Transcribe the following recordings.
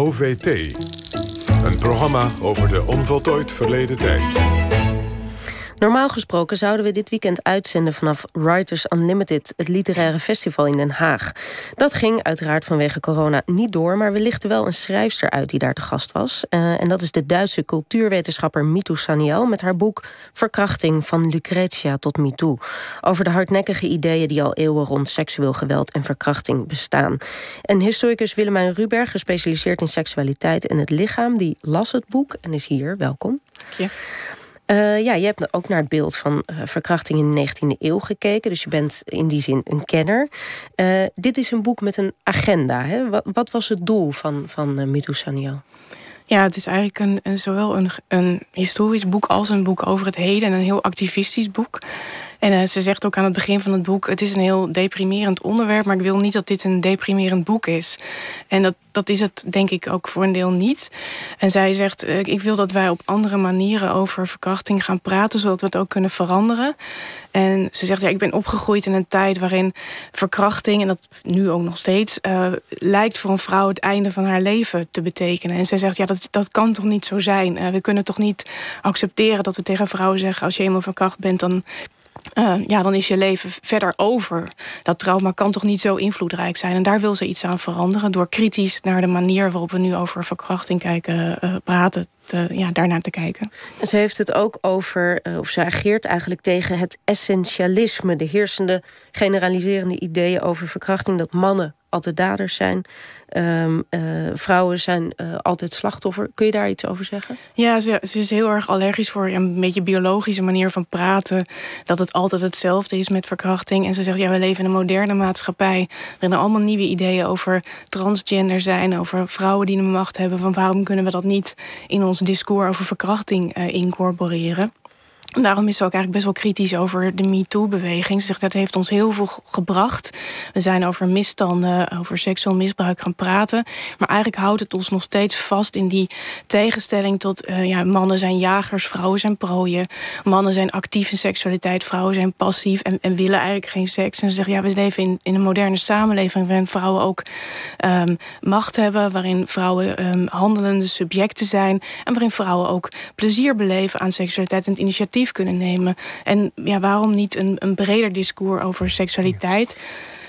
OVT. Een programma over de onvoltooid verleden tijd. Normaal gesproken zouden we dit weekend uitzenden vanaf Writers Unlimited, het literaire festival in Den Haag. Dat ging uiteraard vanwege corona niet door, maar we lichten wel een schrijfster uit die daar te gast was. Uh, en dat is de Duitse cultuurwetenschapper Mitu Saniel met haar boek Verkrachting van Lucretia tot MeToo. Over de hardnekkige ideeën die al eeuwen rond seksueel geweld en verkrachting bestaan. En historicus Willemijn Ruberg, gespecialiseerd in seksualiteit en het lichaam, die las het boek en is hier. Welkom. Uh, ja, je hebt ook naar het beeld van uh, verkrachting in de 19e eeuw gekeken. Dus je bent in die zin een kenner. Uh, dit is een boek met een agenda. Hè? Wat, wat, was het doel van, van uh? Ja, het is eigenlijk een, een, zowel een, een historisch boek als een boek over het heden. En een heel activistisch boek. En uh, ze zegt ook aan het begin van het boek: Het is een heel deprimerend onderwerp, maar ik wil niet dat dit een deprimerend boek is. En dat, dat is het denk ik ook voor een deel niet. En zij zegt: uh, Ik wil dat wij op andere manieren over verkrachting gaan praten, zodat we het ook kunnen veranderen. En ze zegt: ja, Ik ben opgegroeid in een tijd waarin verkrachting, en dat nu ook nog steeds, uh, lijkt voor een vrouw het einde van haar leven te betekenen. En zij zegt: Ja, dat, dat kan toch niet zo zijn? we kunnen toch niet accepteren dat we tegen vrouwen zeggen: Als je eenmaal verkracht bent, dan uh, ja, dan is je leven verder over. Dat trauma kan toch niet zo invloedrijk zijn. En daar wil ze iets aan veranderen. Door kritisch naar de manier waarop we nu over verkrachting kijken, uh, praten. Te, ja, daarnaar te kijken. En ze heeft het ook over, uh, of ze ageert eigenlijk tegen het essentialisme. De heersende generaliserende ideeën over verkrachting. Dat mannen altijd daders zijn. Um, uh, vrouwen zijn uh, altijd slachtoffer. Kun je daar iets over zeggen? Ja, ze, is heel erg allergisch voor een beetje biologische manier van praten. Dat het altijd hetzelfde is met verkrachting. En ze zegt, ja, we leven in een moderne maatschappij... er allemaal nieuwe ideeën over transgender zijn... over vrouwen die een macht hebben. Van waarom kunnen we dat niet in ons discours over verkrachting uh, incorporeren? Daarom is ze ook eigenlijk best wel kritisch over de MeToo-beweging. Ze zegt dat heeft ons heel veel gebracht. We zijn over misstanden, over seksueel misbruik gaan praten. Maar eigenlijk houdt het ons nog steeds vast in die tegenstelling tot... Uh, ja, mannen zijn jagers, vrouwen zijn prooien. Mannen zijn actief in seksualiteit, vrouwen zijn passief... en, en willen eigenlijk geen seks. En ze zeggen, ja, we leven in, een moderne samenleving... waarin vrouwen ook um, macht hebben... waarin vrouwen um, handelende subjecten zijn... en waarin vrouwen ook plezier beleven aan seksualiteit en initiatief kunnen nemen. En ja, waarom niet een, een breder discours over seksualiteit?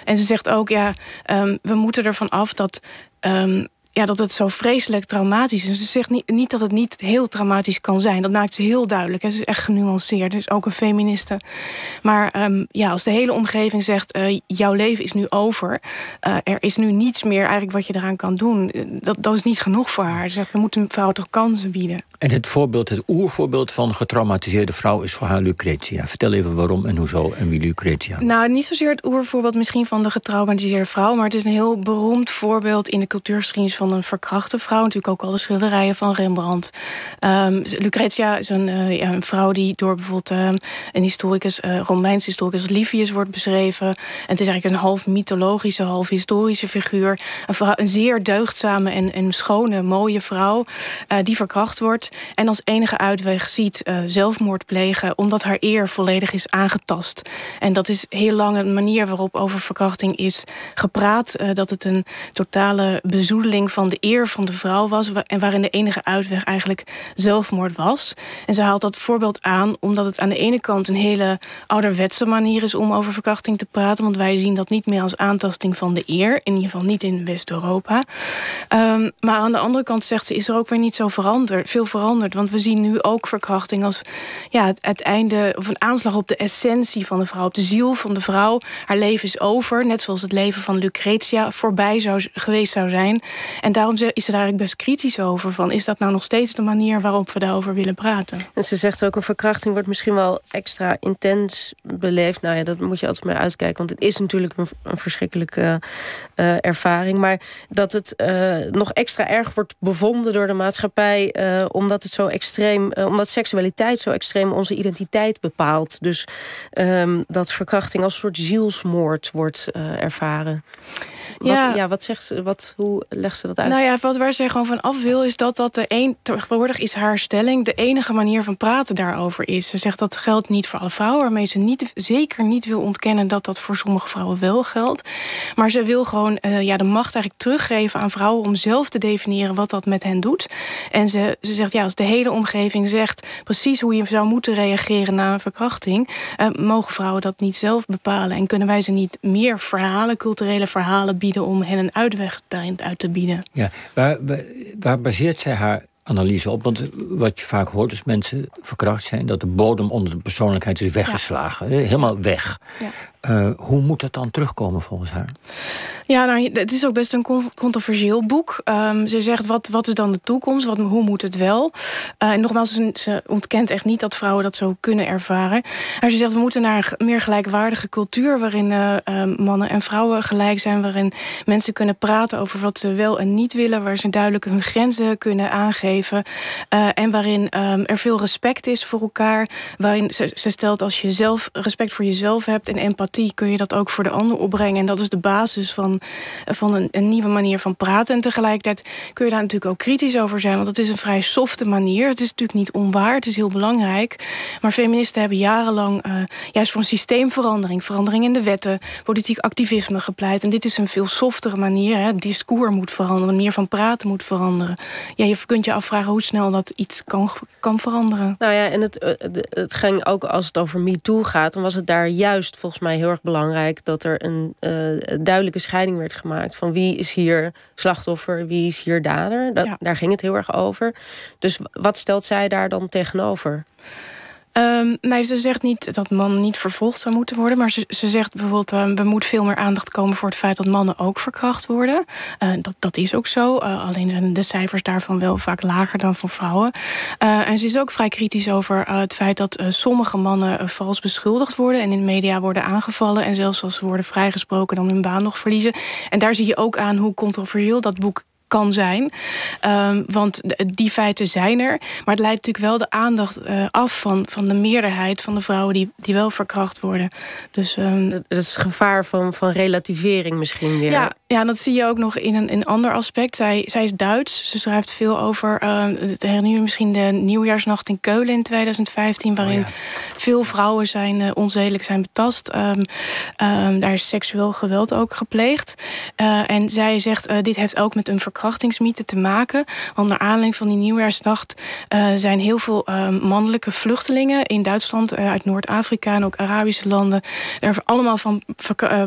En ze zegt ook, ja, um, we moeten ervan af dat um, ja, dat het zo vreselijk traumatisch is. Ze zegt niet, niet dat het niet heel traumatisch kan zijn. Dat maakt ze heel duidelijk. Ze is echt genuanceerd. Dus ook een feministe. Maar um, ja, als de hele omgeving zegt... Uh, jouw leven is nu over. Uh, er is nu niets meer eigenlijk wat je eraan kan doen. Dat, dat is niet genoeg voor haar. Ze zegt, we moeten vrouw toch kansen bieden. En het voorbeeld, het oervoorbeeld van getraumatiseerde vrouw... is voor haar Lucretia. Vertel even waarom en hoezo en wie Lucretia. Nou, niet zozeer het oervoorbeeld misschien van de getraumatiseerde vrouw... maar het is een heel beroemd voorbeeld in de cultuurgeschiedenis van een verkrachte vrouw. Natuurlijk ook al de schilderijen van Rembrandt. Um, Lucretia is een, uh, ja, een, vrouw die door bijvoorbeeld uh, een historicus, uh, Romeins historicus Livius wordt beschreven. En het is eigenlijk een half mythologische, half historische figuur. Een, vrouw, een zeer deugdzame en, en schone, mooie vrouw die verkracht wordt. En als enige uitweg ziet zelfmoord plegen omdat haar eer volledig is aangetast. En dat is heel lang een manier waarop over verkrachting is gepraat. dat het een totale bezoedeling van de eer van de vrouw was... en waarin de enige uitweg eigenlijk zelfmoord was. En ze haalt dat voorbeeld aan omdat het aan de ene kant... een hele ouderwetse manier is om over verkrachting te praten... want wij zien dat niet meer als aantasting van de eer. In ieder geval niet in West-Europa. Um, maar aan de andere kant zegt ze... is er ook weer niet zo veranderd, veel veranderd. Want we zien nu ook verkrachting als ja, het, het einde... of een aanslag op de essentie van de vrouw, op de ziel van de vrouw. Haar leven is over, net zoals het leven van Lucretia... voorbij zou, geweest zou zijn... En daarom is ze daar eigenlijk best kritisch over. Van, is dat nou nog steeds de manier waarop we daarover willen praten? En ze zegt ook, een verkrachting wordt misschien wel extra intens beleefd. Nou ja, dat moet je altijd maar uitkijken. Want het is natuurlijk een, verschrikkelijke uh, ervaring. Maar dat het uh, nog extra erg wordt bevonden door de maatschappij... Uh, omdat het zo extreem, omdat seksualiteit zo extreem onze identiteit bepaalt. Dus um, dat verkrachting als een soort zielsmoord wordt ervaren. Ja. Wat, ja, wat zegt ze? Wat, hoe legt ze dat uit? Nou ja, wat waar zij gewoon van af wil, is dat dat de een. Tegenwoordig is haar stelling de enige manier van praten daarover is. Ze zegt dat geldt niet voor alle vrouwen, waarmee ze niet, zeker niet wil ontkennen dat dat voor sommige vrouwen wel geldt. Maar ze wil gewoon uh, ja, de macht eigenlijk teruggeven aan vrouwen om zelf te definiëren wat dat met hen doet. En ze, ze zegt ja, als de hele omgeving zegt precies hoe je zou moeten reageren na een verkrachting, uh, mogen vrouwen dat niet zelf bepalen. En kunnen wij ze niet meer verhalen, culturele verhalen bieden om hen een uitweg uit te bieden. Ja, waar, waar baseert zij haar analyse op. Want wat je vaak hoort is mensen verkracht zijn... dat de bodem onder de persoonlijkheid is weggeslagen. Helemaal weg. Ja. Uh, hoe moet dat dan terugkomen volgens haar? Ja, nou, het is ook best een controversieel boek. Um, ze zegt, wat, wat is dan de toekomst? Wat, hoe moet het wel? Uh, en nogmaals, ze, ontkent echt niet dat vrouwen dat zo kunnen ervaren. Maar ze zegt, we moeten naar een meer gelijkwaardige cultuur... waarin uh, mannen en vrouwen gelijk zijn... waarin mensen kunnen praten over wat ze wel en niet willen... waar ze duidelijk hun grenzen kunnen aangeven... en waarin um, er veel respect is voor elkaar. Waarin ze, ze stelt, als je zelf respect voor jezelf hebt... en empathie kun je dat ook voor de ander opbrengen. En dat is de basis van, van een, een, nieuwe manier van praten. En tegelijkertijd kun je daar natuurlijk ook kritisch over zijn. Want het is een vrij softe manier. Het is natuurlijk niet onwaar. Het is heel belangrijk. Maar feministen hebben jarenlang uh, juist voor een systeemverandering... verandering in de wetten, politiek activisme gepleit. En dit is een veel softere manier. Hè. Het discours moet veranderen. De manier van praten moet veranderen. Ja, je kunt je afvragen hoe snel dat iets kan, kan veranderen. Nou ja, en het, eh, het ging ook als het over MeToo gaat... dan was het daar juist volgens mij heel erg belangrijk dat er een uh, duidelijke scheiding werd gemaakt van wie is hier slachtoffer, wie is hier dader. Dat, Daar ging het heel erg over. Dus wat stelt zij daar dan tegenover? Um, nee, ze zegt niet dat mannen niet vervolgd zou moeten worden. Maar ze, ze zegt bijvoorbeeld, uh, er moet veel meer aandacht komen voor het feit dat mannen ook verkracht worden. Uh, dat, dat is ook zo. Uh, alleen zijn de cijfers daarvan wel vaak lager dan van vrouwen. en ze is ook vrij kritisch over het feit dat sommige mannen vals beschuldigd worden. En in media worden aangevallen. En zelfs als ze worden vrijgesproken dan hun baan nog verliezen. En daar zie je ook aan hoe controversieel dat boek kan zijn. Um, want die feiten zijn er. Maar het leidt natuurlijk wel de aandacht uh, af van, van de meerderheid van de vrouwen die, die wel verkracht worden. Dus, um, dat is gevaar van, van relativering misschien weer. Ja, ja, dat zie je ook nog in een, in ander aspect. Zij, zij is Duits. Ze schrijft veel over. Uh, het herinner misschien de nieuwjaarsnacht in Keulen in 2015, waarin oh veel vrouwen zijn uh, onzedelijk zijn betast. Um, daar is seksueel geweld ook gepleegd. Uh, en zij zegt: uh, dit heeft ook met een verkrachting verkrachtingsmythe te maken. Want naar aanleiding van die nieuwjaarsnacht uh, zijn heel veel uh, mannelijke vluchtelingen in Duitsland, uh, uit Noord-Afrika en ook Arabische landen, er allemaal van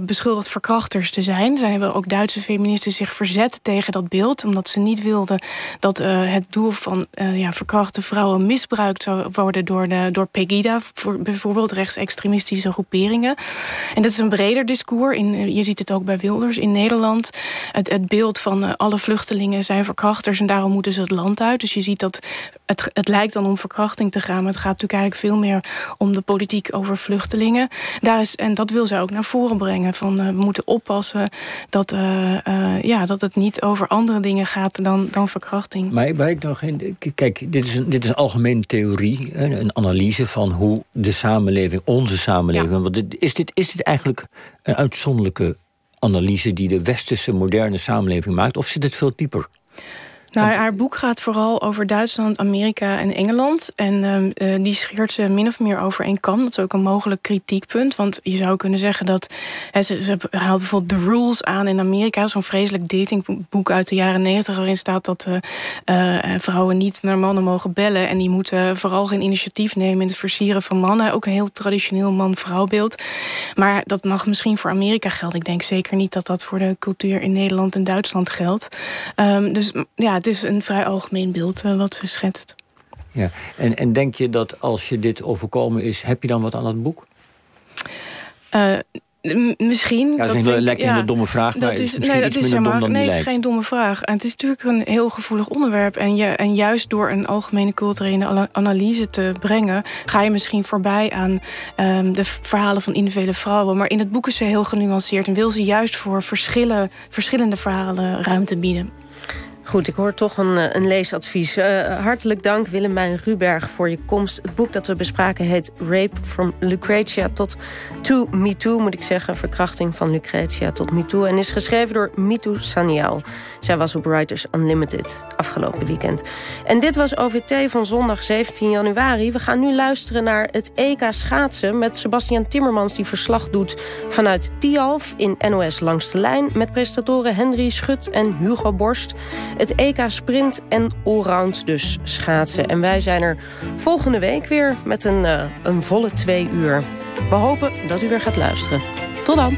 beschuldigd verkrachters te zijn. Zijn hebben ook Duitse feministen zich verzet tegen dat beeld, omdat ze niet wilden dat het doel van ja, verkrachte vrouwen misbruikt zou worden door, de, door Pegida, voor bijvoorbeeld rechtsextremistische groeperingen. En dat is een breder discours. In, je ziet het ook bij Wilders in Nederland. Het, het beeld van alle vluchtelingen vluchtelingen zijn verkrachters en daarom moeten ze het land uit. Dus je ziet dat het, het lijkt dan om verkrachting te gaan, maar het gaat natuurlijk eigenlijk veel meer om de politiek over vluchtelingen. Daar is, en dat wil ze ook naar voren brengen. Van, uh, we moeten oppassen dat, uh, uh, ja, dat het niet over andere dingen gaat dan, dan verkrachting. Maar waar ik nog in. Kijk, dit is een, dit is een algemene theorie, een analyse van hoe de samenleving, onze samenleving. Ja. Want is, dit, is dit eigenlijk een uitzondelijke analyse die de westerse moderne samenleving maakt? Of zit het veel dieper? Nou, haar boek gaat vooral over Duitsland, Amerika en Engeland. En uh, die scheert ze min of meer over één kam. Dat is ook een mogelijk kritiekpunt. Want je zou kunnen zeggen dat... Hè, ze, ze haalt bijvoorbeeld The Rules aan in Amerika. Zo'n vreselijk datingboek uit de jaren negentig... waarin staat dat uh, uh, vrouwen niet naar mannen mogen bellen. En die moeten vooral geen initiatief nemen... in het versieren van mannen. Ook een heel traditioneel man-vrouw beeld. Maar dat mag misschien voor Amerika gelden. Ik denk zeker niet dat dat voor de cultuur in Nederland en Duitsland geldt. Um, dus ja het is een vrij algemeen beeld uh, wat ze schetst. Ja, en, en denk je dat als je dit overkomen is, heb je dan wat aan het boek? Uh, Misschien. Ja, dat is een lekker ja, domme vraag, maar is, nee, dat is helemaal, Nee, het is geen domme vraag. En het is natuurlijk een heel gevoelig onderwerp. En, je, en juist door een algemene culturele analyse te brengen... ga je misschien voorbij aan um, de verhalen van individuele vrouwen. Maar in het boek is ze heel genuanceerd... en wil ze juist voor verschillen, verschillende verhalen ruimte bieden. Goed, ik hoor toch een, eh, een leesadvies. Uh, hartelijk dank Willemijn Ruberg voor je komst. Het boek dat we bespraken heet Rape from Lucretia tot To Me Too, moet ik zeggen. Verkrachting van Lucretia tot Me Too. En is geschreven door Mitu Saniel. Zij was op Writers Unlimited afgelopen weekend. En dit was OVT van zondag 17 januari. We gaan nu luisteren naar het EK schaatsen... met Sebastian Timmermans die verslag doet vanuit Tialf... in NOS Langs de Lijn... met presentatoren Henry Schut en Hugo Borst... Het EK Sprint en Allround dus schaatsen. En wij zijn er volgende week weer met een, uh, een volle twee uur. We hopen dat u weer gaat luisteren. Tot dan!